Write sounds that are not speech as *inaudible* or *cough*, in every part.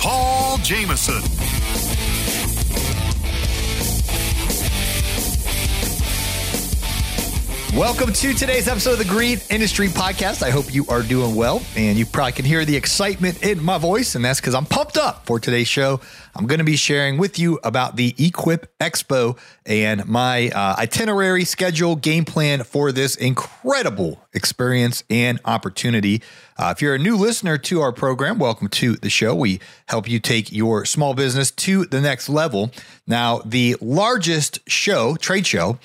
Paul Jamison. Welcome to today's episode of the Green Industry Podcast. I hope you are doing well, and you probably can hear the excitement in my voice, and that's because I'm pumped up for today's show. I'm going to be sharing with you about the Equip Expo and my uh, itinerary, schedule, game plan for this incredible experience and opportunity. Uh, if you're a new listener to our program, welcome to the show. We help you take your small business to the next level. Now, the largest show, trade show,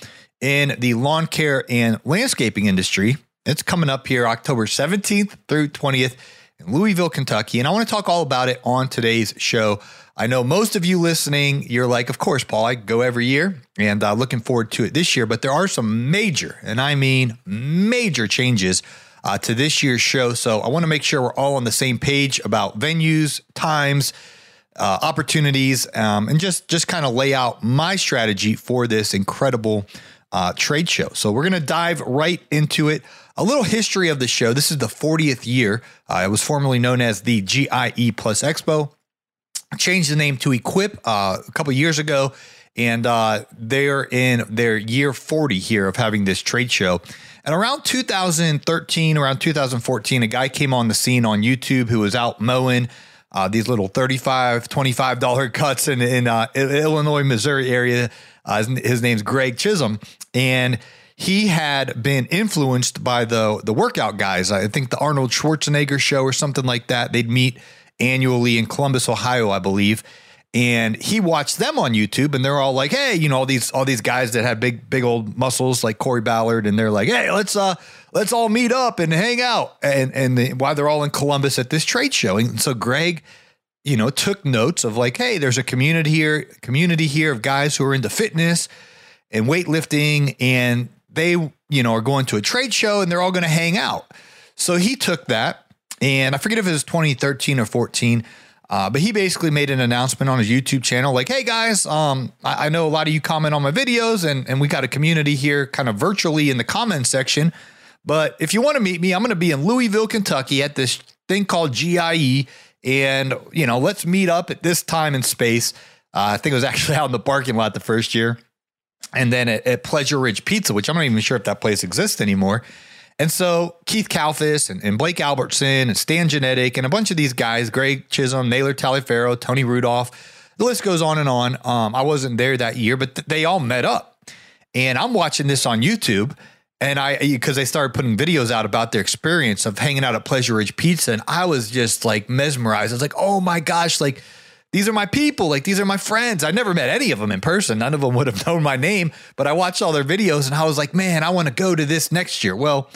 in the lawn care and landscaping industry. It's coming up here October 17th through 20th in Louisville, Kentucky. And I want to talk all about it on today's show. I know most of you listening, you're like, of course, Paul, I go every year and uh, looking forward to it this year. But there are some major, and I mean major changes uh, to this year's show. So I want to make sure we're all on the same page about venues, times, uh, opportunities, um, and just just kind of lay out my strategy for this incredible uh, trade show. So we're going to dive right into it. A little history of the show. This is the 40th year. Uh, it was formerly known as the GIE Plus Expo. Changed the name to Equip uh, a couple years ago, and uh, they're in their year 40 here of having this trade show. And around 2013, around 2014, a guy came on the scene on YouTube who was out mowing uh, these little 35 $25 cuts in, in uh, Illinois, Missouri area. Uh, his, his name's Greg Chisholm and he had been influenced by the the workout guys. I think the Arnold Schwarzenegger show or something like that. They'd meet annually in Columbus, Ohio, I believe. And he watched them on YouTube, and they're all like, "Hey, you know, all these all these guys that had big big old muscles like Corey Ballard, and they're like, "Hey, let's uh let's all meet up and hang out." And and the, why they're all in Columbus at this trade show, and so Greg, you know, took notes of like, "Hey, there's a community here, community here of guys who are into fitness." and weightlifting and they, you know, are going to a trade show and they're all going to hang out. So he took that and I forget if it was 2013 or 14. Uh, but he basically made an announcement on his YouTube channel, like, "Hey guys, um, I, I, know a lot of you comment on my videos, and and we got a community here, kind of virtually in the comment section. But if you want to meet me, I'm going to be in Louisville, Kentucky, at this thing called GIE, and you know, let's meet up at this time and space. Uh, I think it was *laughs* actually out in the parking lot the first year and then at, at, Pleasure Ridge Pizza, which I'm not even sure if that place exists anymore. And so Keith Kalfas and, and Blake Albertson and Stan Genetic and a bunch of these guys, Greg Chisholm, Naylor Taliaferro, Tony Rudolph, the list goes on and on. Um, I wasn't there that year, but th- they all met up. And I'm watching this on YouTube. And I, because they started putting videos out about their experience of hanging out at Pleasure Ridge Pizza. And I was just like mesmerized. I was like, oh my gosh, like, these are my people. Like these are my friends. I never met any of them in person. None of them would have *laughs* known my name, but I watched all their videos and I was like, man, I want to go to this next year. Well,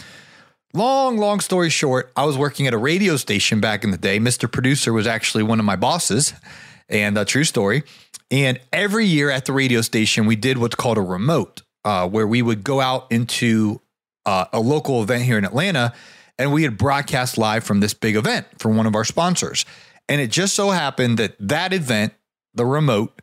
long, long story short, I was working at a radio station back in the day. Mr. Producer was actually one of my bosses, and a true story. And every year at the radio station, we did what's called a remote, uh, where we would go out into uh, a local event here in Atlanta and we had broadcast live from this big event for one of our sponsors. And it just so happened that that event, the remote,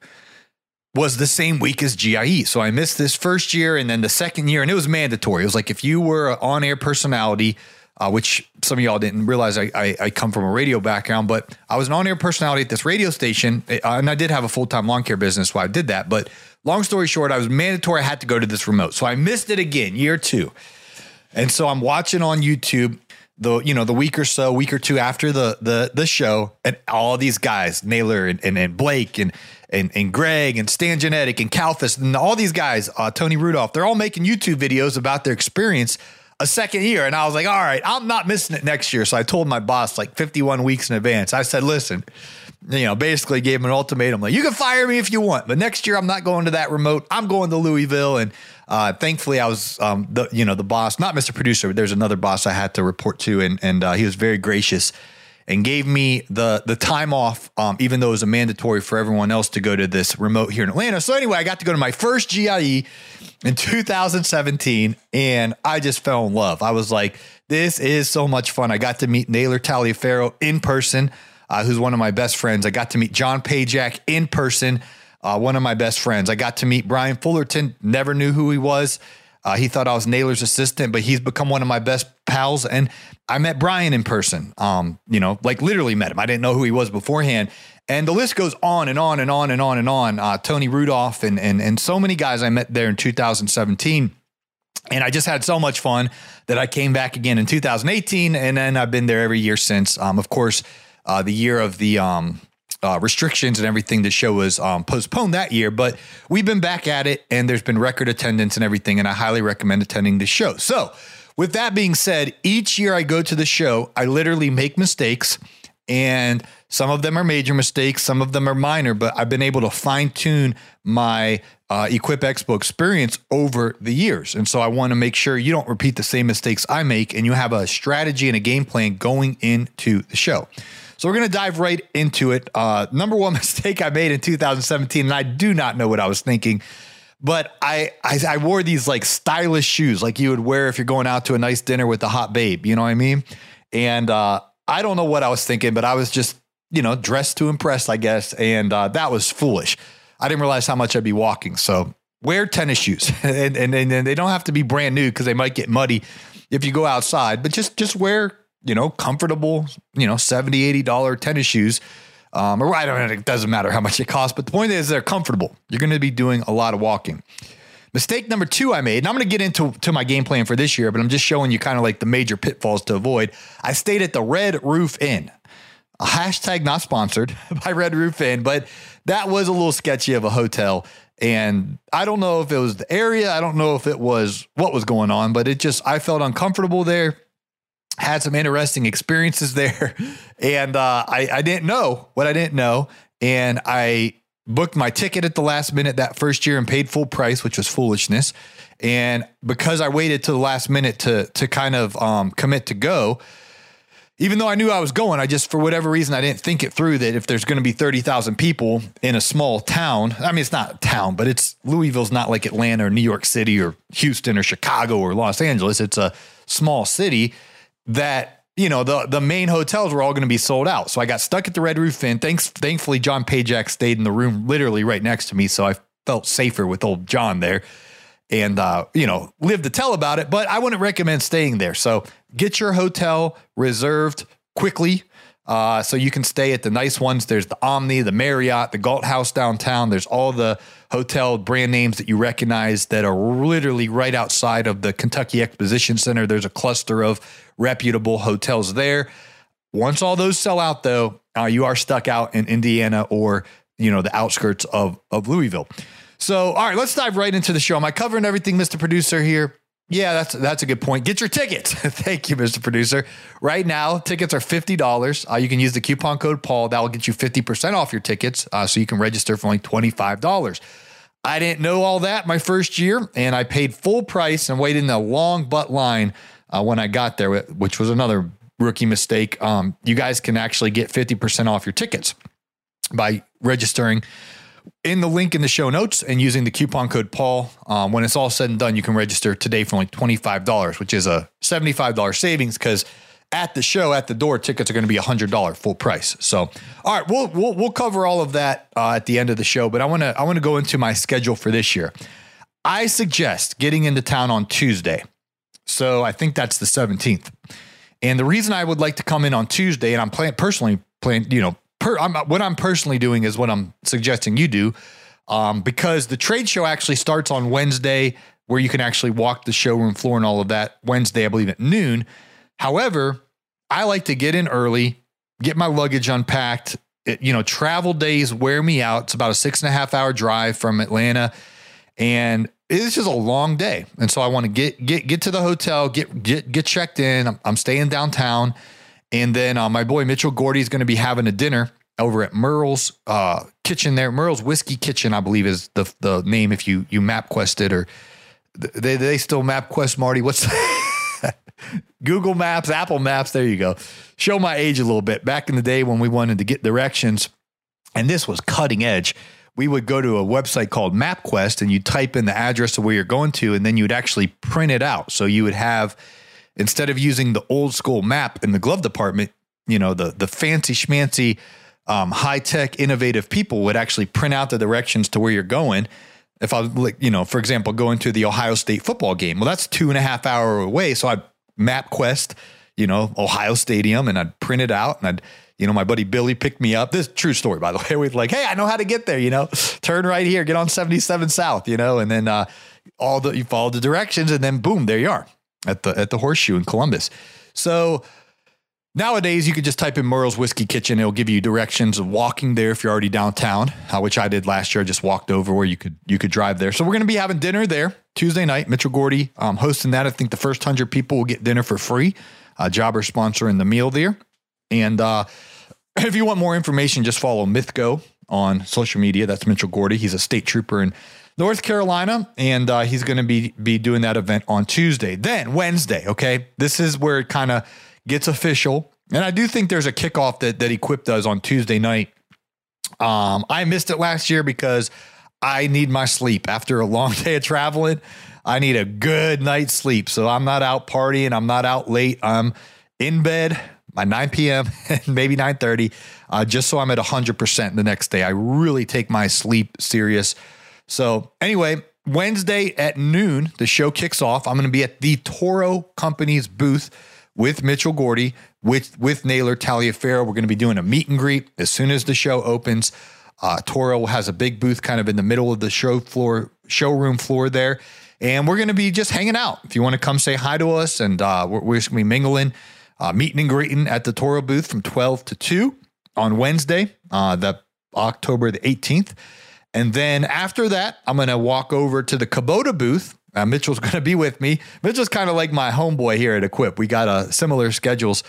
was the same week as GIE. So I missed this first year and then the second year, and it was mandatory. It was like if you were an on air personality, uh, which some of y'all didn't realize I, I, I, come from a radio background, but I was an on air personality at this radio station. And I did have a full time lawn care business while I did that. But long story short, I was mandatory. I had to go to this remote. So I missed it again, year two. And so I'm watching on YouTube the you know the week or so, week or two after the the the show, and all these guys, Naylor and, and, and Blake and, and and Greg and Stan Genetic and Kalfas and all these guys, uh, Tony Rudolph, they're all making YouTube videos about their experience a second year. And I was like, all right, I'm not missing it next year. So I told my boss like 51 weeks in advance. I said, listen, you know, basically gave him an ultimatum like, you can fire me if you want, but next year I'm not going to that remote. I'm going to Louisville. And uh, thankfully, I was um, the you know the boss, not Mr. Producer. But there's another boss I had to report to, and and uh, he was very gracious and gave me the the time off, um, even though it was a mandatory for everyone else to go to this remote here in Atlanta. So anyway, I got to go to my first GIE in 2017, and I just fell in love. I was like, this is so much fun. I got to meet Naylor Taliaferro in person, uh, who's one of my best friends. I got to meet John Pajak in person, uh, one of my best friends. I got to meet Brian Fullerton, never knew who he was. Uh, he thought I was Naylor's assistant, but he's become one of my best pals. And I met Brian in person. Um, you know, like literally met him. I didn't know who he was beforehand. And the list goes on and on and on and on and on. Uh, Tony Rudolph and and and so many guys I met there in 2017. And I just had so much fun that I came back again in 2018, and then I've been there every year since. Um, of course, uh, the year of the um, uh, restrictions and everything, the show was um, postponed that year, but we've been back at it and there's been record attendance and everything. And I highly recommend attending the show. So, with that being said, each year I go to the show, I literally make mistakes and some of them are major mistakes, some of them are minor, but I've been able to fine tune my uh, Equip Expo experience over the years. And so I want to make sure you don't repeat the same mistakes I make and you have a strategy and a game plan going into the show. So we're going to dive right into it. Uh, number one *laughs* mistake I made in 2017, and I do not know what I was thinking, but I, I, I wore these like stylish shoes, like you would wear if you're going out to a nice dinner with a hot babe. You know what I mean? And uh, I don't know what I was thinking, but I was just you know dressed to impress, I guess, and uh, that was foolish. I didn't realize how much I'd be walking. So wear tennis shoes, *laughs* and, and and they don't have to be brand new because they might get muddy if you go outside. But just just wear you know, comfortable, you know, 70, 80 dollar tennis shoes. Um, or I don't know, it doesn't matter how much it costs, but the point is they're comfortable. You're going to be doing a lot of walking. Mistake number two I made, and I'm going to get into to my game plan for this year, but I'm just showing you kind of like the major pitfalls to avoid. I stayed at the Red Roof Inn. A hashtag not sponsored *laughs* by Red Roof Inn, but that was a little sketchy of a hotel. And I don't know if it was the area, I don't know if it was what was going on, but it just, I felt uncomfortable there had some interesting experiences there. *laughs* And uh, I, I didn't know what I didn't know. And I booked my ticket at the last minute that first year and paid full price, which was foolishness. And because I waited to the last minute to to kind of um, commit to go, even though I knew I was going, I just for whatever reason I didn't think it through that if there's going to be thirty thousand people in a small town, I mean it's not a town, but it's Louisville's not like Atlanta or New York City or Houston or Chicago or Los Angeles. It's a small city that you know the the main hotels were all going to be sold out. So I got stuck at the Red Roof Inn. Thanks, thankfully, John Pajak stayed in the room literally right next to me, so I felt safer with old John there, and uh, you know lived to tell about it. But I wouldn't recommend staying there. So get your hotel reserved quickly. Uh, so you can stay at the nice ones. There's the Omni, the Marriott, the Galt House downtown. There's all the hotel brand names that you recognize that are literally right outside of the Kentucky Exposition Center. There's a cluster of reputable hotels there. Once all those sell out, though, uh, you are stuck out in Indiana or you know the outskirts of of Louisville. So, all right, let's dive right into the show. Am I covering everything, Mr. Producer? Here, yeah, that's that's a good point. Get your tickets. *laughs* Thank you, Mr. Producer. Right now, tickets are fifty dollars. Uh, you can use the coupon code Paul. That will get you fifty percent off your tickets, uh, so you can register for only twenty five dollars. I didn't know all that my first year, and I paid full price and waited in a long butt line uh, when I got there, which was another rookie mistake. Um, you guys can actually get 50% off your tickets by registering in the link in the show notes and using the coupon code Paul. Um, when it's all said and done, you can register today for only $25, which is a $75 savings because at the show, at the door, tickets are going to be $100 full price. So, all right, we'll, we'll, we'll cover all of that uh, at the end of the show, but I want to, I want to go into my schedule for this year. I suggest getting into town on Tuesday. So I think that's the 17th. And the reason I would like to come in on Tuesday, and I'm plan- personally playing, you know, per- I'm, what I'm personally doing is what I'm suggesting you do, um, because the trade show actually starts on Wednesday, where you can actually walk the showroom floor and all of that Wednesday, I believe at noon. However, I like to get in early, get my luggage unpacked. It, you know, travel days wear me out. It's about a six and a half hour drive from Atlanta, and it's just a long day. And so I want to get get get to the hotel, get get get checked in. I'm, I'm staying downtown, and then uh, my boy Mitchell Gordy is going to be having a dinner over at Merle's uh, Kitchen there. Merle's Whiskey Kitchen, I believe, is the the name if you you map quested or they they still map quest Marty. What's *laughs* Google Maps, Apple Maps. There you go. Show my age a little bit. Back in the day when we wanted to get directions, and this was cutting edge. We would go to a website called MapQuest and you type in the address of where you're going to, and then you would actually print it out. So you would have, instead of using the old school map in the glove department, you know, the the fancy schmancy, um, high tech, innovative people would actually print out the directions to where you're going. If I like, you know, for example, going to the Ohio State football game, well, that's two and a half hour away. So I'd MapQuest, you know, Ohio Stadium, and I'd print it out and I'd you know, my buddy Billy picked me up. This true story, by the *laughs* way. We'd like, hey, I know how to get there. You know, *laughs* turn right here, get on 77 South. You know, and then uh, all the you follow the directions, and then boom, there you are at the at the Horseshoe in Columbus. So nowadays, you can just type in Merle's Whiskey Kitchen. It'll give you directions of walking there if you're already downtown, uh, which I did last year. I just walked over where you could you could drive there. So we're going to be having dinner there Tuesday night. Mitchell Gordy um, hosting that. I think the first hundred people will get dinner for free. Uh, jobber sponsoring the meal there. And uh, *clears throat* if you want more information, just follow Mythgo on social media. That's Mitchell Gordy. He's a state trooper in North Carolina, and uh, he's going to be be doing that event on Tuesday. Then Wednesday, okay, this is where it kind of gets official. And I do think there's a kickoff that that Equip does on Tuesday night. Um, I missed it last year because I need my sleep after a long *laughs* day of traveling. I need a good night's sleep, so I'm not out partying. I'm not out late. I'm in bed by 9 p.m. *laughs* and maybe 9:30, uh, just so I'm at 100% the next day. I really take my sleep serious. So anyway, Wednesday at noon, the show kicks off. I'm going to be at the Toro Company's booth with Mitchell Gordy, with with Naylor Taliaferro. We're going to be doing a meet and greet as soon as the show opens. Uh, Toro has a big booth kind of in the middle of the show floor, showroom floor there. And we're going to be just hanging out. If you want to come say hi to us, and uh, we're, we're just going to be mingling uh, meeting and greeting at the Toro booth from 12 to 2 on Wednesday, uh, the October the 18th. And then after that, I'm going to walk over to the Kubota booth. Uh, Mitchell's *laughs* going to be with me. Mitchell's kind of like my homeboy here at Equip. We got uh, similar schedules,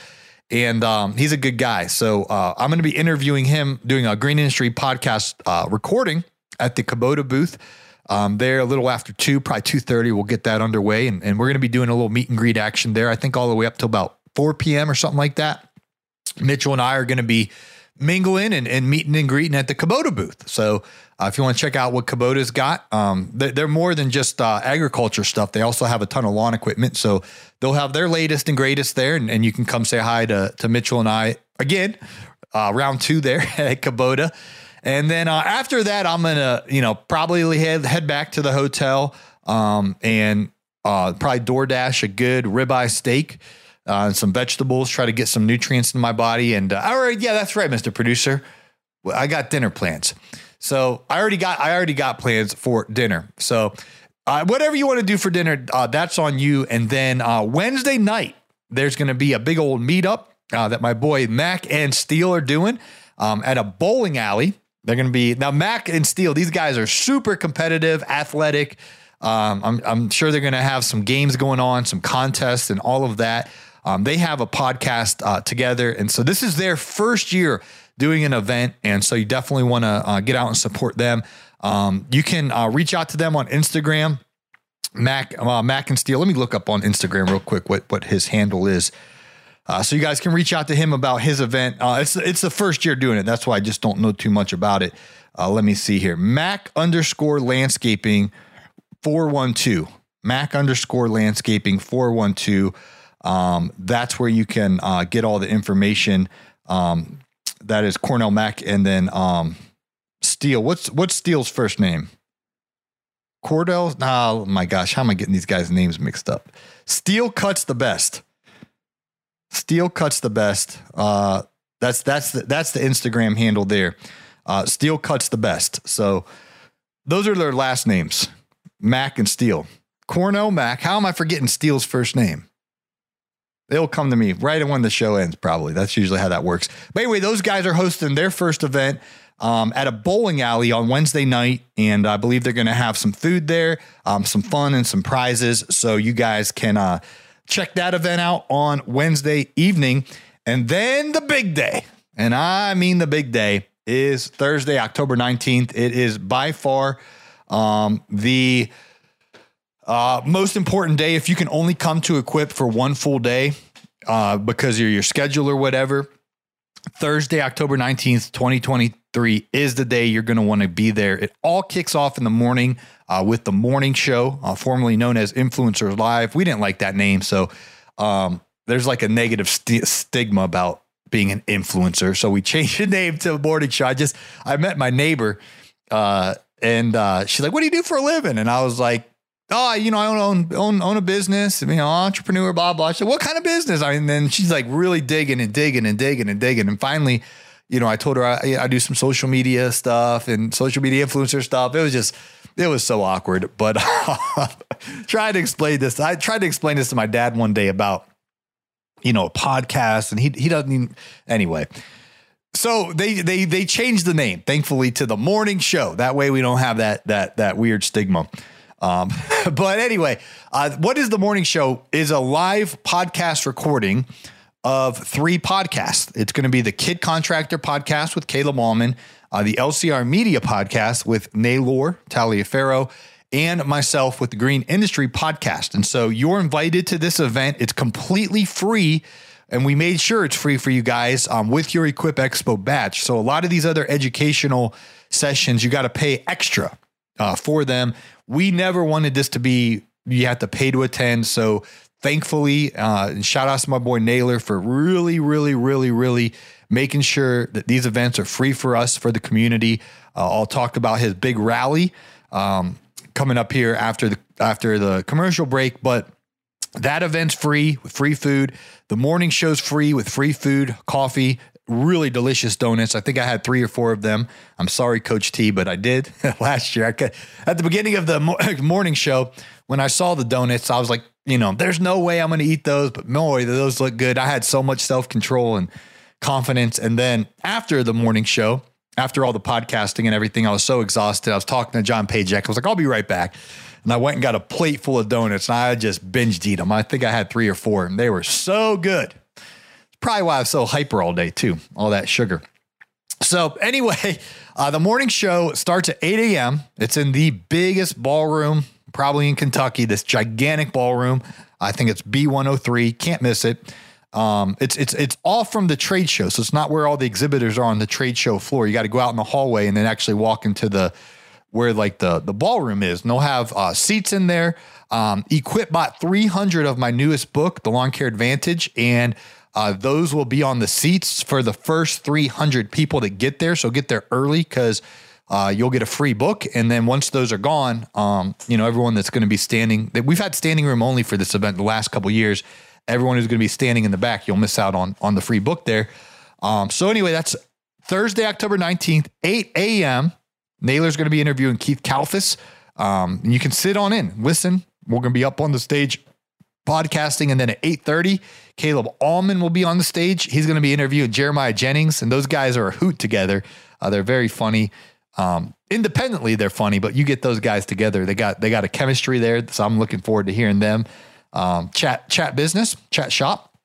and um, he's a good guy. So uh, I'm going to be interviewing him, doing a Green Industry podcast uh, recording at the Kubota booth. Um, there a little after two, probably two thirty. We'll get that underway, and, and we're going to be doing a little meet and greet action there. I think all the way up till about 4 p.m. or something like that. Mitchell and I are going to be mingling and, and, meeting and greeting at the Kubota booth. So uh, if you want to check out what Kubota's got, um, they're, they're, more than just uh, agriculture stuff. They also have a ton of lawn equipment. So they'll have their latest and greatest there, and, and you can come say hi to, to Mitchell and I again, uh, round two there *laughs* at Kubota. And then uh, after that, I'm gonna, you know, probably head head back to the hotel um, and uh, probably DoorDash a good ribeye steak uh, some vegetables, try to get some nutrients in my body. And all right, yeah, that's right, Mr. Producer. I got dinner plans. So I already got I already got plans for dinner. So uh, whatever you want to do for dinner, uh, that's on you. And then uh, Wednesday night, there's going to be a big old meetup uh, that my boy Mac and Steele are doing um, at a bowling alley. They're going to be now Mac and Steele. These guys are super competitive, athletic. Um, I'm, I'm sure they're going to have some games going on, some contests, and all of that. Um, they have a podcast uh, together. And so this is their first year doing an event. And so you definitely want to uh, get out and support them. Um, you can uh, reach out to them on Instagram, Mac, uh, Mac and Steele. Let me look up on Instagram real quick what, what his handle is. Uh, so you guys can reach out to him about his event. Uh, it's it's the first year doing it. That's why I just don't know too much about it. Uh, let me see here. Mac underscore landscaping 412. Mac underscore landscaping 412. Um, that's where you can uh, get all the information. Um, that is Cornell Mack, and then um, Steele. What's what's Steele's first name? Cordell. Oh my gosh, how am I getting these guys' names mixed up? Steele cuts the best. Steele cuts the best. Uh, that's that's the, that's the Instagram handle there. Uh, Steele cuts the best. So those are their last names, Mac and Steele. Cornell Mac. How am I forgetting Steele's first name? They'll come to me right when the show ends, probably. That's usually how that works. But anyway, those guys are hosting their first event um, at a bowling alley on Wednesday night. And I believe they're going to have some food there, um, some fun, and some prizes. So you guys can uh, check that event out on Wednesday evening. And then the big day, and I mean the big day, is Thursday, October 19th. It is by far um, the Uh, most important day, if you can only come to equip for one full day uh, because of your schedule or whatever, Thursday, October 19th, 2023 is the day you're going to want to be there. It all kicks off in the morning uh, with the morning show, uh, formerly known as Influencers Live. We didn't like that name. So um, there's like a negative st- stigma about being an influencer. So we *laughs* changed the name to Morning Show. I just, I met my neighbor uh, and uh, she's like, what do you do for a living? And I was like, oh, you know, I own own own a business, you know, entrepreneur, blah blah. She said, what kind of business? I mean, then she's like really digging and digging and digging and digging, and finally, you know, I told her I, I do some social media stuff and social media influencer stuff. It was just. It was so awkward, but *laughs* tried to explain this. I tried to explain this to my dad one day about, you know, a podcast, and he he doesn't even, anyway. So they they they changed the name, thankfully, to the morning show. That way we don't have that that that weird stigma. Um, *laughs* but anyway, uh, what is the morning show? Is a live podcast recording of three podcasts. It's going to be the Kid Contractor podcast with Caleb Allman, uh, the LCR Media podcast with Naylor Taliaferro, and myself with the Green Industry podcast. And so you're invited to this event. It's completely free. And we made sure it's free for you guys um, with your Equip Expo badge. So a lot of these other educational sessions, you got to pay extra uh, for them. We never wanted this to be you have to pay to attend. So thankfully, uh, shout out to my boy Naylor for really, really, really, really making sure that these events are free for us for the community. Uh, I'll talk about his big rally um, coming up here after the after the commercial break, but that event's free with free food. The morning show's free with free food, coffee, really delicious donuts. I think I had three or four of them. I'm sorry, Coach T, but I did *laughs* last year. I at the beginning of the *laughs* morning show, when I saw the donuts, I was like, you know, there's no way I'm going to eat those, but boy, those look good. I had so much self control and confidence. And then after the morning show, after all the podcasting and everything, I was so exhausted. I was talking to John Pajak. I was like, I'll be right back. And I went and got a plate full of donuts and I just binged eat them. I think I had three or four and they were so good. Probably why I was so hyper all day, too, all that sugar. So, anyway, *laughs* uh, the morning show starts at 8 a.m. It's in the biggest ballroom, probably in Kentucky, this gigantic ballroom. I think it's B103. Can't miss it. Um, it's it's it's all from the trade show, so it's not where all the exhibitors are on the trade show floor. You got to go out in the hallway and then actually walk into the where like the the ballroom is. And they'll have uh, seats in there. Um, Equip bought 300 of my newest book, The Lawn Care Advantage, and uh, those will be on the seats for the first 300 people that get there. So get there early because uh, you'll get a free book. And then once those are gone, um, you know, everyone that's going to be standing, we've had standing room only for this event the last couple years. Everyone who's going to be standing in the back, you'll miss out on on the free book there. Um, so anyway, that's Thursday, October 19th, 8 a.m. Naylor's going to be interviewing Keith Kalfas. Um, and you can sit on in, listen. We're going to be up on the stage podcasting. And then at 8.30, Caleb Allman will be on the stage. He's going to be interviewing Jeremiah Jennings. And those guys are a hoot together. Uh, they're very funny. Um, independently, they're funny, but you get those guys together. They got they got a chemistry there. So I'm looking forward to hearing them um, chat chat business, chat shop,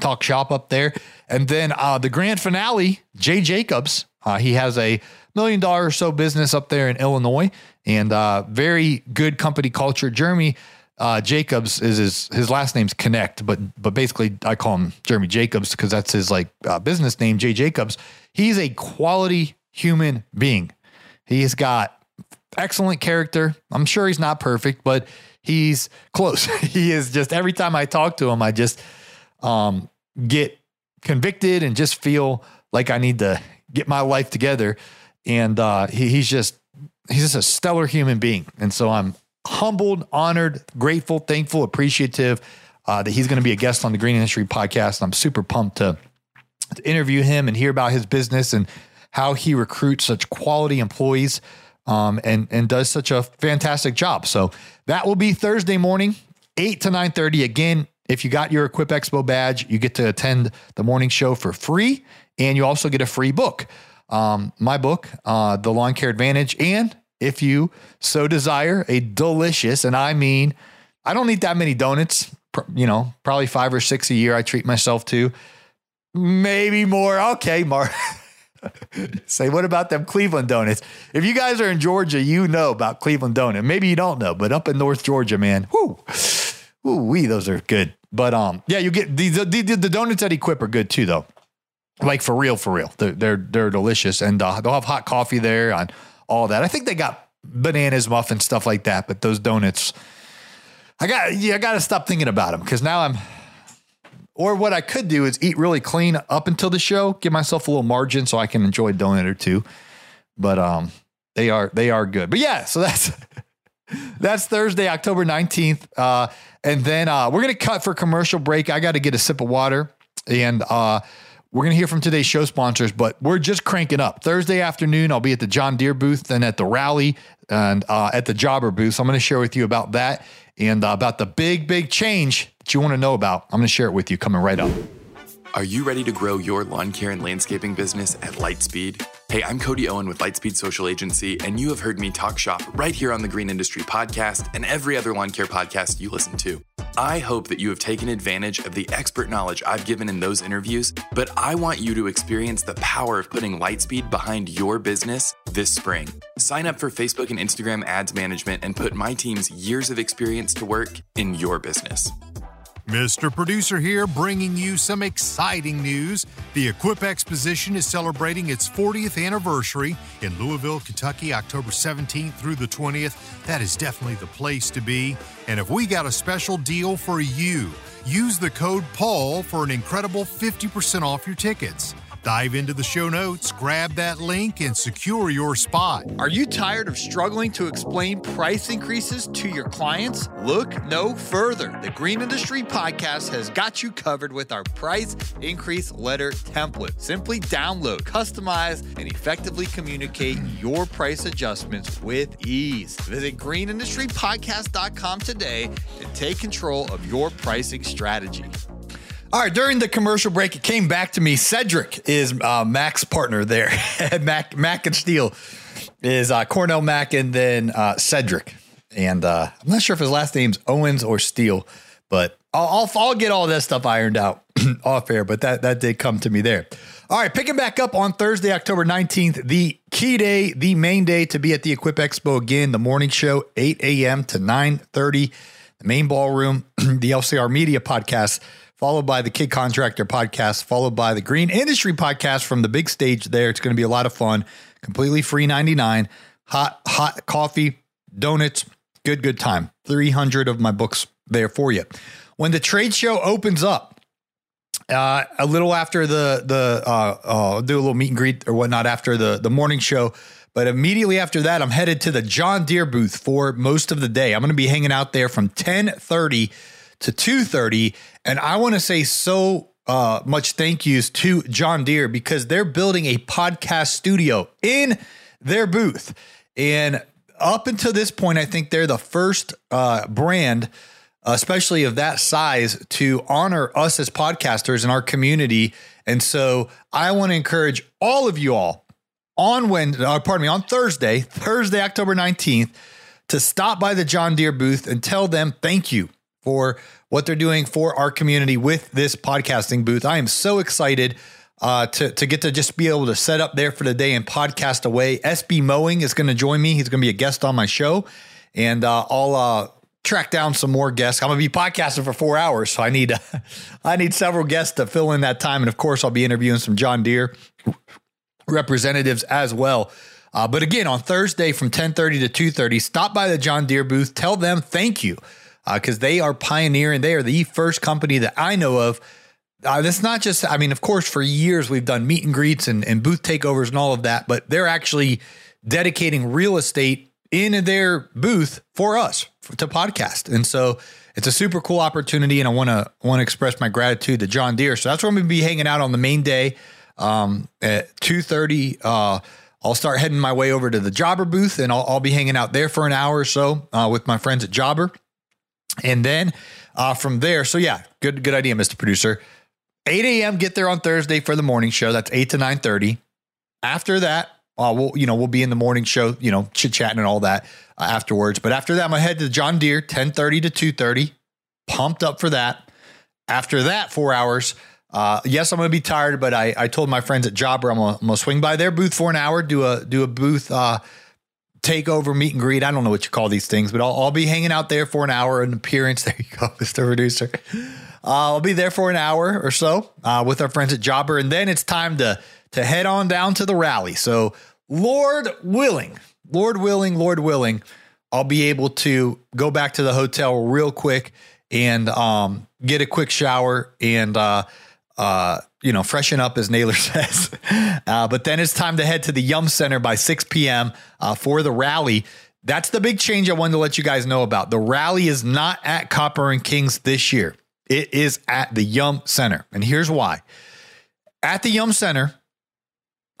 talk shop up there. And then uh, the grand finale, Jay Jacobs. Uh, he has a million dollar or so business up there in Illinois and uh, very good company culture. Jeremy uh, Jacobs is his his last name's Connect, but but basically I call him Jeremy Jacobs because that's his like uh, business name, Jay Jacobs. He's a quality human being. He's got excellent character. I'm sure he's not perfect, but he's close. *laughs* he is just every time I talk to him, I just um, get convicted and just feel like I need to get my life together. And uh, he, he's just he's just a stellar human being, and so I'm humbled, honored, grateful, thankful, appreciative uh, that he's going to be a guest on the Green Industry podcast. I'm super pumped to, to interview him and hear about his business and how he recruits such quality employees um, and and does such a fantastic job. So that will be Thursday morning, eight to nine thirty. Again, if you got your Equip Expo badge, you get to attend the morning show for free, and you also get a free book. Um, my book, uh, The Lawn Care Advantage, and if you so desire, a delicious, and I mean, I don't eat that many donuts, you know, probably five or six a year I treat myself to. Maybe more. Okay, Mark. *laughs* Say, what about them Cleveland donuts? If you guys are in Georgia, you know about Cleveland donut. Maybe you don't know, but up in North Georgia, man, whoo, whoo, wee, those are good. But um, yeah, you get the the, the, donuts at Equip are good too, though. Like for real, for real, they're they're, they're delicious, and uh, they'll have hot coffee there and all that. I think they got bananas, muffins, stuff like that. But those donuts, I got yeah, I got to stop thinking about them because now I'm or what I could do is eat really clean up until the show, give myself a little margin so I can enjoy a donut or two. But um, they are they are good. But yeah, so *laughs* that's that's Thursday, October 19th. Uh, and then uh, we're gonna cut for commercial break. I got to get a sip of water. And uh, we're going to hear from today's show sponsors, but we're just cranking up. Thursday afternoon, I'll be at the John Deere booth, then at the rally and uh, at the Jobber booth. So I'm going to share with you about that and uh, about the big, big change that you want to know about. I'm going to share it with you coming right up. Are you ready to grow your lawn care and landscaping business at Lightspeed? Hey, I'm Cody Owen with Lightspeed Social Agency, and you have heard me talk shop right here on the Green Industry Podcast and every other lawn care podcast you listen to. I hope that you have taken advantage of the expert knowledge I've given in those interviews, but I want you to experience the power of putting Lightspeed behind your business this spring. Sign up for Facebook and Instagram ads management and put my team's years of experience to work in your business. Mr. Producer here, bringing you some exciting news. The Equip Exposition is celebrating its 40th anniversary in Louisville, Kentucky, October 17th through the 20th. That is definitely the place to be. And if we got a special deal for you, use the code PAUL for an incredible 50% off your tickets. Dive into the show notes, grab that link, and secure your spot. Are you tired of struggling to explain price increases to your clients? Look no further. The Green Industry Podcast has got you covered with our price increase letter template. Simply download, customize, and effectively communicate your price adjustments with ease. Visit greenindustrypodcast.com today and take control of your pricing strategy. All right, during the commercial break, it came back to me. Cedric is uh, Mac's partner there. *laughs* Mac, Mac and Steele is uh, Cornell Mac and then uh, Cedric. And uh, I'm not sure if his last name's Owens or Steele, but I'll, I'll, I'll get all that stuff ironed out *clears throat* off air. But that, that did come to me there. All right, picking back up on Thursday, October 19th, the key day, the main day to be at the Equip Expo again, the morning show, 8 a.m. to 9 30, the main ballroom, *clears throat* the LCR Media podcast followed by the Kid Contractor podcast, followed by the Green Industry podcast from the big stage there. It's going to be a lot of fun. Completely free 99. Hot, hot coffee, donuts, good, good time. 300 of my books there for you. When the trade show opens up, uh, a little after the the uh, uh, do a little meet and greet or whatnot after the the morning show, but immediately after that, I'm headed to the John Deere booth for most of the day. I'm going to be hanging out there from 10:30 to 2:30 and I want to say so uh, much thank yous to John Deere because they're building a podcast studio in their booth. And up until this point, I think they're the first uh, brand, especially of that size, to honor us as podcasters in our community. And so I want to encourage all of you all on Wednesday, uh, pardon me, on Thursday, Thursday, October 19th, to stop by the John Deere booth and tell them thank you for what they're doing for our community with this podcasting booth. I am so excited uh, to, to get to just be able to set up there for the day and podcast away. SB Mowing is going to join me. He's going to be a guest on my show, and uh, I'll uh, track down some more guests. I'm going to be podcasting for four hours, so I need *laughs* I need several guests to fill in that time, and of course, I'll be interviewing some John Deere representatives as well. Uh, but again, on Thursday from 10:30 to 2:30, stop by the John Deere booth. Tell them thank you because uh, they are pioneering. They are the first company that I know of. Uh, that's not just, I mean, of course, for years we've done meet and greets and, and booth takeovers and all of that, but they're actually dedicating real estate in their booth for us for, to podcast. And so it's a super cool opportunity. And I want to want to express my gratitude to John Deere. So that's where I'm going to be hanging out on the main day um, at 2.30. Uh, I'll start heading my way over to the Jobber booth and I'll, I'll be hanging out there for an hour or so uh, with my friends at Jobber. And then uh, from there, so yeah, good good idea, Mr. Producer. 8 a.m. Get there on Thursday for the morning show. That's 8 to 9 30. After that, uh, we'll you know we'll be in the morning show, you know, chit chatting and all that uh, afterwards. But after that, I'm gonna head to John Deere, 10 30 to 2 30. Pumped up for that. After that, four hours, Uh, yes, I'm to be tired, but I, I told my friends at Jobber I'm going to swing by their booth for an hour, do a do a booth uh, takeover meet and greet. I don't know what you call these things, but I'll, I'll be hanging out there for an hour, an appearance. *laughs* There you go, Mr. Producer. Uh, I'll be there for an hour or so uh, with our friends at Jobber, and then it's time to to head on down to the rally. So, Lord willing, Lord willing, Lord willing, I'll be able to go back to the hotel real quick and um, get a quick shower and uh, uh, you know freshen up, as Naylor *laughs* says. Uh, but then it's time to head to the Yum Center by 6 p.m. Uh, for the rally. That's the big change I wanted to let you guys know about. The rally is not at Copper and Kings this year. It is at the Yum Center. And here's why. At the Yum Center,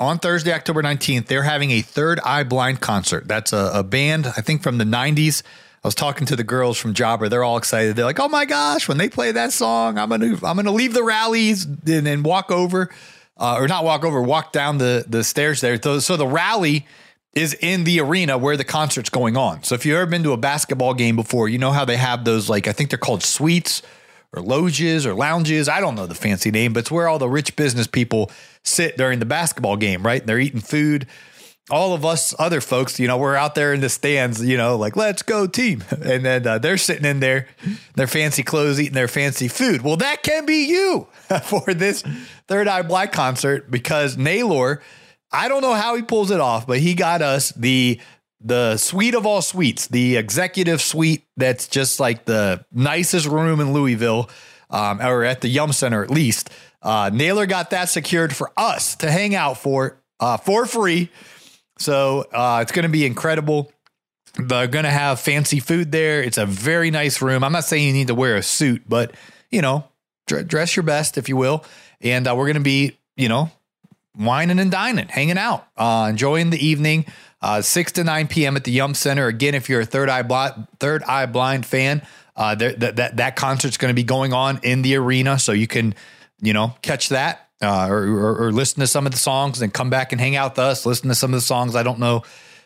on Thursday, October 19th, they're having a Third Eye Blind concert. That's a, a, band, I think, from the 90s. I was talking to the girls from Jobber. They're all excited. They're like, "Oh my gosh, when they play that song, I'm gonna I'm gonna leave the rallies and, and walk over, uh, or not walk over, walk down the the stairs there." So, so the rally is in the arena where the concert's going on. So if you've ever been to a basketball game before, you know how they have those like I think they're called suites or loges or lounges. I don't know the fancy name, but it's where all the rich business people sit during the basketball game, right? And they're eating food. All of us other folks, you know, we're out there in the stands, you know, like, let's go team. *laughs* And then uh, they're sitting in there, their fancy clothes, eating their fancy food. Well, that can be you *laughs* for this Third Eye Blind concert because Naylor, I don't know how he pulls it off, but he got us the the suite of all suites, the executive suite that's just like the nicest room in Louisville, um, or at the Yum Center at least. Uh, Naylor got that secured for us to hang out for uh, for free. So uh, it's going to be incredible. They're going to have fancy food there. It's a very nice room. I'm not saying you need to wear a suit, but you know, dr- dress your best if you will. And uh, we're going to be, you know, wining and dining, hanging out, uh, enjoying the evening. Uh, 6 to 9 p.m. at the Yum Center. Again, if you're a Third Eye Blind, Third Eye Blind fan, uh, that, that concert's going to be going on in the arena. So you can, you know, catch that uh, or, or, or, listen to some of the songs and come back and hang out with us. Listen to some of the songs. I don't know.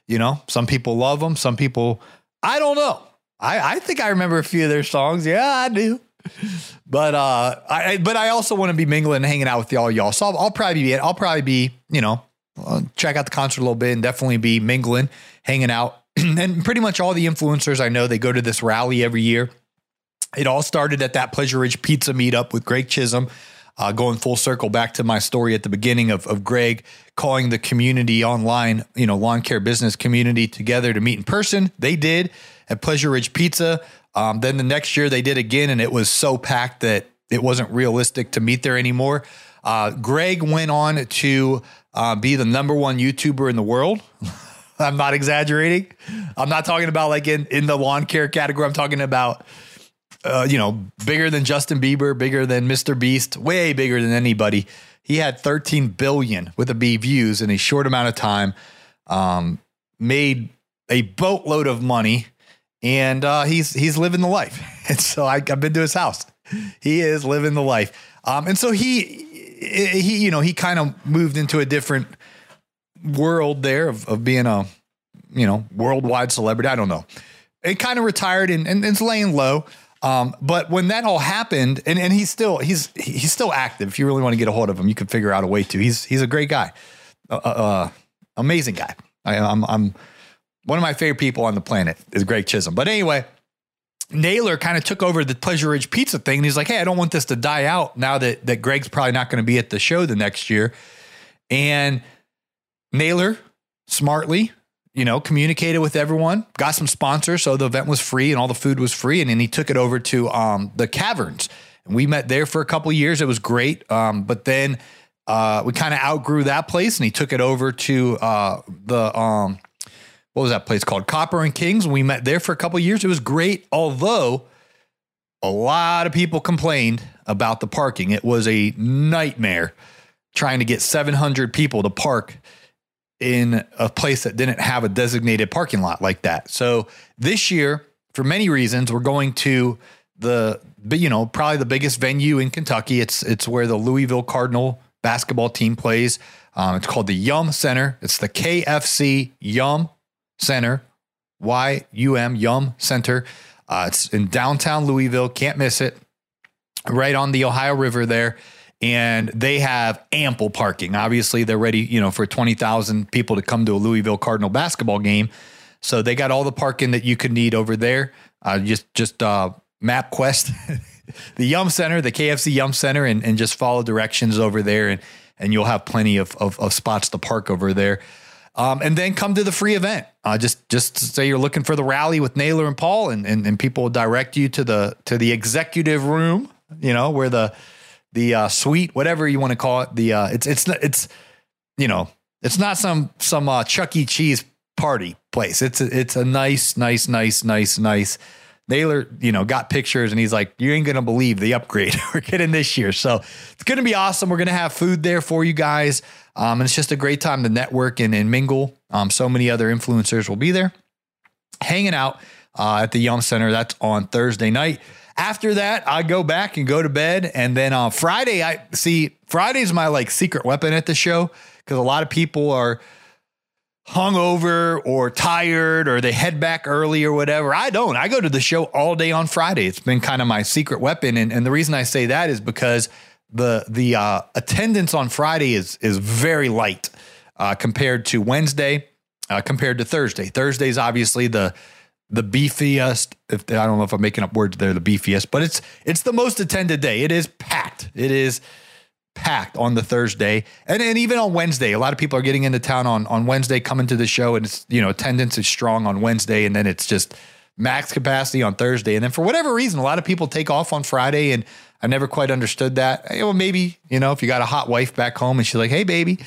You know, some people love them. Some people, I don't know. I, I think I remember a few of their songs. Yeah, I do. But uh, I but I also want to be mingling and hanging out with y'all, y'all. So I'll, I'll probably be I'll probably be you know uh, check out the concert a little bit and definitely be mingling, hanging out. *clears throat* and pretty much all the influencers I know, they go to this rally every year. It all started at that Pleasure Ridge Pizza meetup with Greg Chisholm. Uh, going full circle back to my story at the beginning of, of Greg calling the community online, you know, lawn care business community together to meet in person. They did at Pleasure Ridge Pizza. Um, then the next year they did again, and it was so packed that it wasn't realistic to meet there anymore. Uh, Greg went on to uh, be the number one YouTuber in the world. *laughs* I'm not exaggerating. I'm not talking about like in, in the lawn care category. I'm talking about, uh, you know, bigger than Justin Bieber, bigger than Mr. Beast, way bigger than anybody. He had 13 billion with a B views in a short amount of time, um, made a boatload of money, and uh, he's he's living the life. *laughs* And so I, I've been to his house. He is living the life. Um, and so he he, you know, he kind of moved into a different world there of, of being a, you know, worldwide celebrity. I don't know. It kind of retired and, and it's laying low. Um, but when that all happened, and, and he's still he's he's still active. If you really want to get a hold of him, you can figure out a way to. He's he's a great guy, uh, uh, uh amazing guy. I, I'm I'm one of my favorite people on the planet is Greg Chisholm. But anyway, Naylor kind of took over the Pleasure Ridge Pizza thing. And he's like, hey, I don't want this to die out now that, that Greg's probably not going to be at the show the next year. And Naylor smartly, you know, communicated with everyone, got some sponsors. So the event was free and all the food was free. And then he took it over to um, the caverns. And we met there for a couple years. It was great. Um, but then uh, we kind of outgrew that place and he took it over to uh, the, um, what was that place called? Copper and Kings. We met there for a couple years. It was great, although a lot of people complained about the parking. It was a nightmare trying to get 700 people to park in a place that didn't have a designated parking lot like that. So this year, for many reasons, we're going to the you know probably the biggest venue in Kentucky. It's it's where the Louisville Cardinal basketball team plays. Um, it's called the Yum Center. It's the KFC Yum Center, Y U M, Yum Center. Uh, it's in downtown Louisville. Can't miss it. Right on the Ohio River there. And they have ample parking. Obviously, they're ready, you know, for 20,000 people to come to a Louisville Cardinal basketball game. So they got all the parking that you could need over there. Uh, just just uh, MapQuest, *laughs* the Yum Center, the KFC Yum Center, and, and just follow directions over there, and and you'll have plenty of, of, of spots to park over there. Um, and then come to the free event. Uh, just just say you're looking for the rally with Naylor and Paul, and, and and people will direct you to the to the executive room. You know where the the uh, suite, whatever you want to call it. The uh, it's it's it's you know it's not some some uh, Chuck E. Cheese party place. It's a, it's a nice nice nice nice nice. Naylor, you know, got pictures and he's like, "You ain't gonna believe the upgrade *laughs* we're getting this year." So it's gonna be awesome. We're gonna have food there for you guys, um, and it's just a great time to network and, and mingle. Um, so many other influencers will be there, hanging out uh, at the Yum Center. That's on Thursday night. After that, I go back and go to bed. And then on Friday, I see Friday's my like secret weapon at the show because a lot of people are hungover or tired or they head back early or whatever. I don't. I go to the show all day on Friday. It's been kind of my secret weapon. And, and the reason I say that is because the the uh, attendance on Friday is is very light uh, compared to Wednesday, uh, compared to Thursday. Thursday's obviously the the beefiest. If I don't know if I'm making up words there, the beefiest, but it's it's the most attended day. It is packed. It is packed on the Thursday, and then even on Wednesday, a lot of people are getting into town on on Wednesday, coming to the show, and it's you know attendance is strong on Wednesday, and then it's just max capacity on Thursday, and then for whatever reason, a lot of people take off on Friday, and I never quite understood that. Well, maybe you know if you got a hot wife back home, and she's like, "Hey, baby,"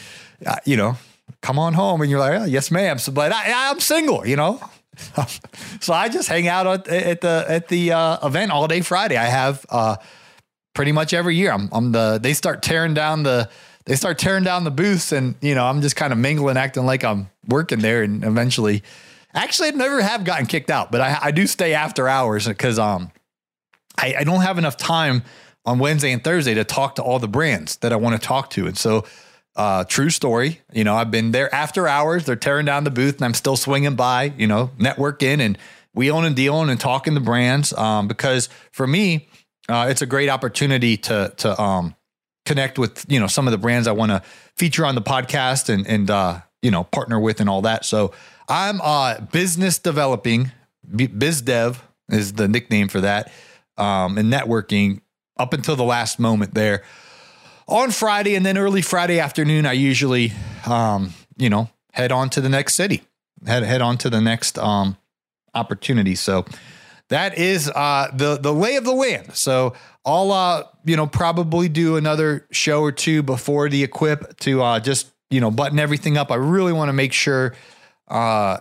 uh, you know. Come on home, and you're like, oh, "Yes, ma'am." So, but I, I'm single, you know. *laughs* so I just hang out at, the at the uh, event all day Friday. I have uh, pretty much every year. I'm, I'm the they start tearing down the they start tearing down the booths, and you know I'm just kind of mingling, acting like I'm working there, and eventually, actually, I never have gotten kicked out, but I, I do stay after hours because um I, I don't have enough time on Wednesday and Thursday to talk to all the brands that I want to talk to, and so uh, true story. You know, I've been there after hours. They're tearing down the booth, and I'm still swinging by. You know, networking and wheeling and dealing and talking to brands. Um, because for me, uh, it's a great opportunity to to um, connect with you know some of the brands I want to feature on the podcast and and uh, you know partner with and all that. So I'm uh, business developing. Biz dev is the nickname for that, um, and networking up until the last moment there on Friday and then early Friday afternoon, I usually, um, you know, head on to the next city, head head on to the next um, opportunity. So that is uh, the the lay of the land. So I'll uh, you know probably do another show or two before the equip to uh, just you know button everything up. I really want to make sure uh,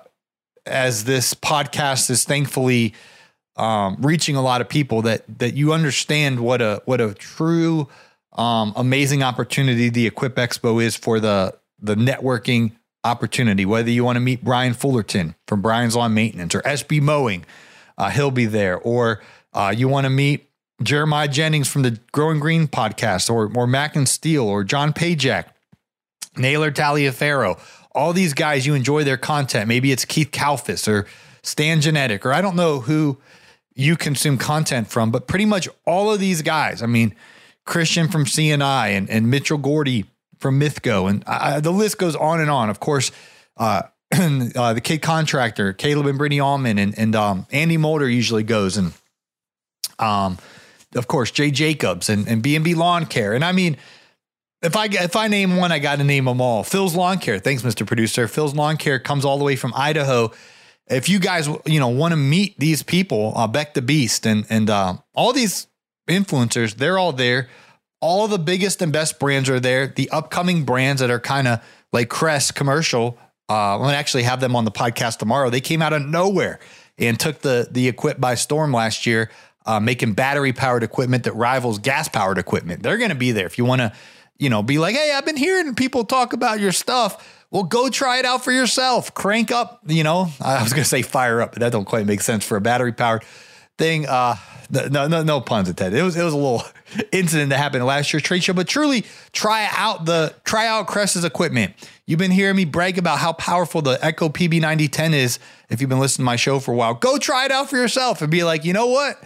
as this podcast is thankfully um, reaching a lot of people that that you understand what a what a true um, amazing opportunity the Equip Expo is for the the networking opportunity. Whether you want to meet Brian Fullerton from Brian's Lawn Maintenance or SB Mowing, uh, he'll be there. Or uh, you want to meet Jeremiah Jennings from the Growing Green podcast, or or Mac and Steele, or John Pajak, Naylor Taliaferro. All these guys, you enjoy their content. Maybe it's Keith Kalfas or Stan Genadek, or I don't know who you consume content from, but pretty much all of these guys. I mean, Christian from CNI and, and Mitchell Gordy from Mythgo. And I, the list goes on and on. Of course, uh, *clears throat* uh, the kid contractor, Caleb and Brittany Allman and, and um, Andy Mulder usually goes. And um, of course, Jay Jacobs and, and B&B Lawn Care. And I mean, if I if I name one, I got to name them all. Phil's Lawn Care. Thanks, Mr. Producer. Phil's Lawn Care comes all the way from Idaho. If you guys, you know, want to meet these people, uh, Beck the Beast and and uh, all these influencers, they're all there. All the biggest and best brands are there. The upcoming brands that are kind of like Crest commercial, uh, I'm gonna actually have them on the podcast tomorrow. They came out of nowhere and took the the equip by storm last year, uh, making battery powered equipment that rivals gas powered equipment. They're gonna be there if you want to, you know, be like, hey, I've been hearing people talk about your stuff. Well, go try it out for yourself. Crank up, you know. I was gonna say fire up, but that don't quite make sense for a battery powered thing. Uh, no, no, no puns intended. It was it was a little *laughs* incident that happened last year's trade show, but truly try out the try out Crest's equipment. You've been hearing me brag about how powerful the Echo PB9010 is. If you've been listening to my show for a while, go try it out for yourself and be like, you know what?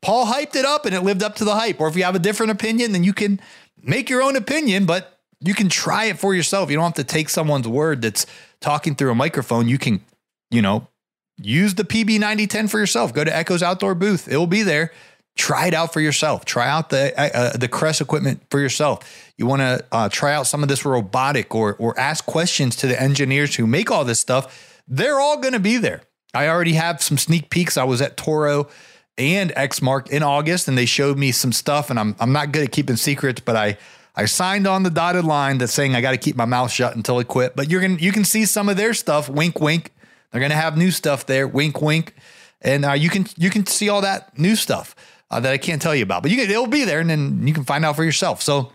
Paul hyped it up and it lived up to the hype. Or if you have a different opinion, then you can make your own opinion, but you can try it for yourself. You don't have to take someone's word that's talking through a microphone. You can, you know, use the PB9010 for yourself. Go to Echo's outdoor booth. It will be there. Try it out for yourself. Try out the uh, uh the Crest equipment for yourself. You want to uh, try out some of this robotic or or ask questions to the engineers who make all this stuff. They're all going to be there. I already have some sneak peeks. I was at Toro and Exmark in August, and they showed me some stuff. And I'm I'm not good at keeping secrets, but I I signed on the dotted line that's saying I got to keep my mouth shut until I quit. But you're gonna you can see some of their stuff. Wink, wink. They're gonna have new stuff there. Wink, wink. And uh, you can you can see all that new stuff uh, that I can't tell you about. But you can, it'll be there, and then you can find out for yourself. So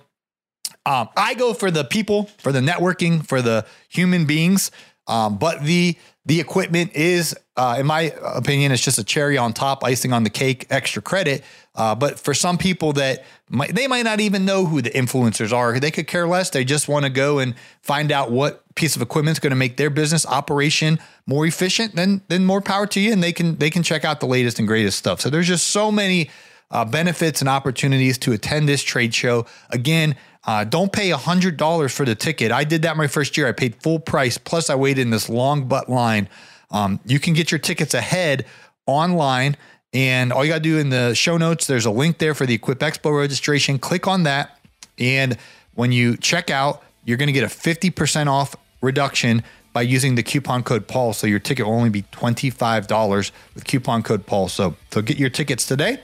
um, I go for the people, for the networking, for the human beings. Um, but the the equipment is, uh, in my opinion, it's just a cherry on top, icing on the cake, extra credit. Uh, but for some people that might, they might not even know who the influencers are. They could care less. They just want to go and find out what piece of equipment is going to make their business operation more efficient. Then, then more power to you, and they can they can check out the latest and greatest stuff. So there's just so many uh, benefits and opportunities to attend this trade show. Again, uh, don't pay $100 for the ticket. I did that my first year. I paid full price, plus I waited in this long butt line. Um, you can get your tickets ahead online. And all you got to do in the show notes, there's a link there for the Equip Expo registration. Click on that. And when you check out, you're going to get a 50% off reduction by using the coupon code Paul. So your ticket will only be $25 with coupon code Paul. So, so get your tickets today.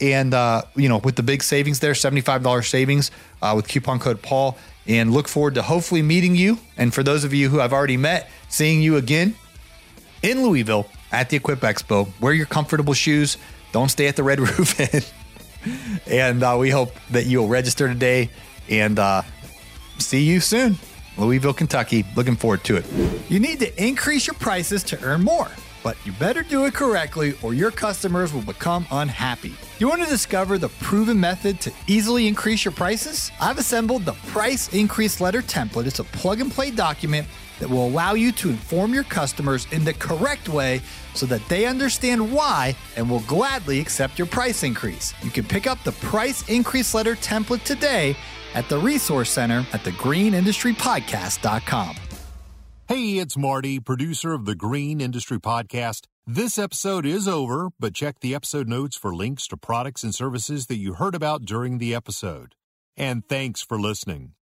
And, uh, you know, with the big savings there, $75 savings uh, with coupon code Paul. And look forward to hopefully meeting you. And for those of you who I've already met, seeing you again in Louisville at the Equip Expo. Wear your comfortable shoes. Don't stay at the Red *laughs* Roof Inn. and uh, we hope that you'll register today and uh, see you soon. Louisville, Kentucky. Looking forward to it. You need to increase your prices to earn more but you better do it correctly or your customers will become unhappy. You want to discover the proven method to easily increase your prices? I've assembled the Price Increase Letter template. It's a plug and play document that will allow you to inform your customers in the correct way so that they understand why and will gladly accept your price increase. You can pick up the Price Increase Letter template today at the Resource Center at thegreenindustrypodcast.com. Hey, it's Marty, producer of the Green Industry Podcast. This episode is over, but check the episode notes for links to products and services that you heard about during the episode. And thanks for listening.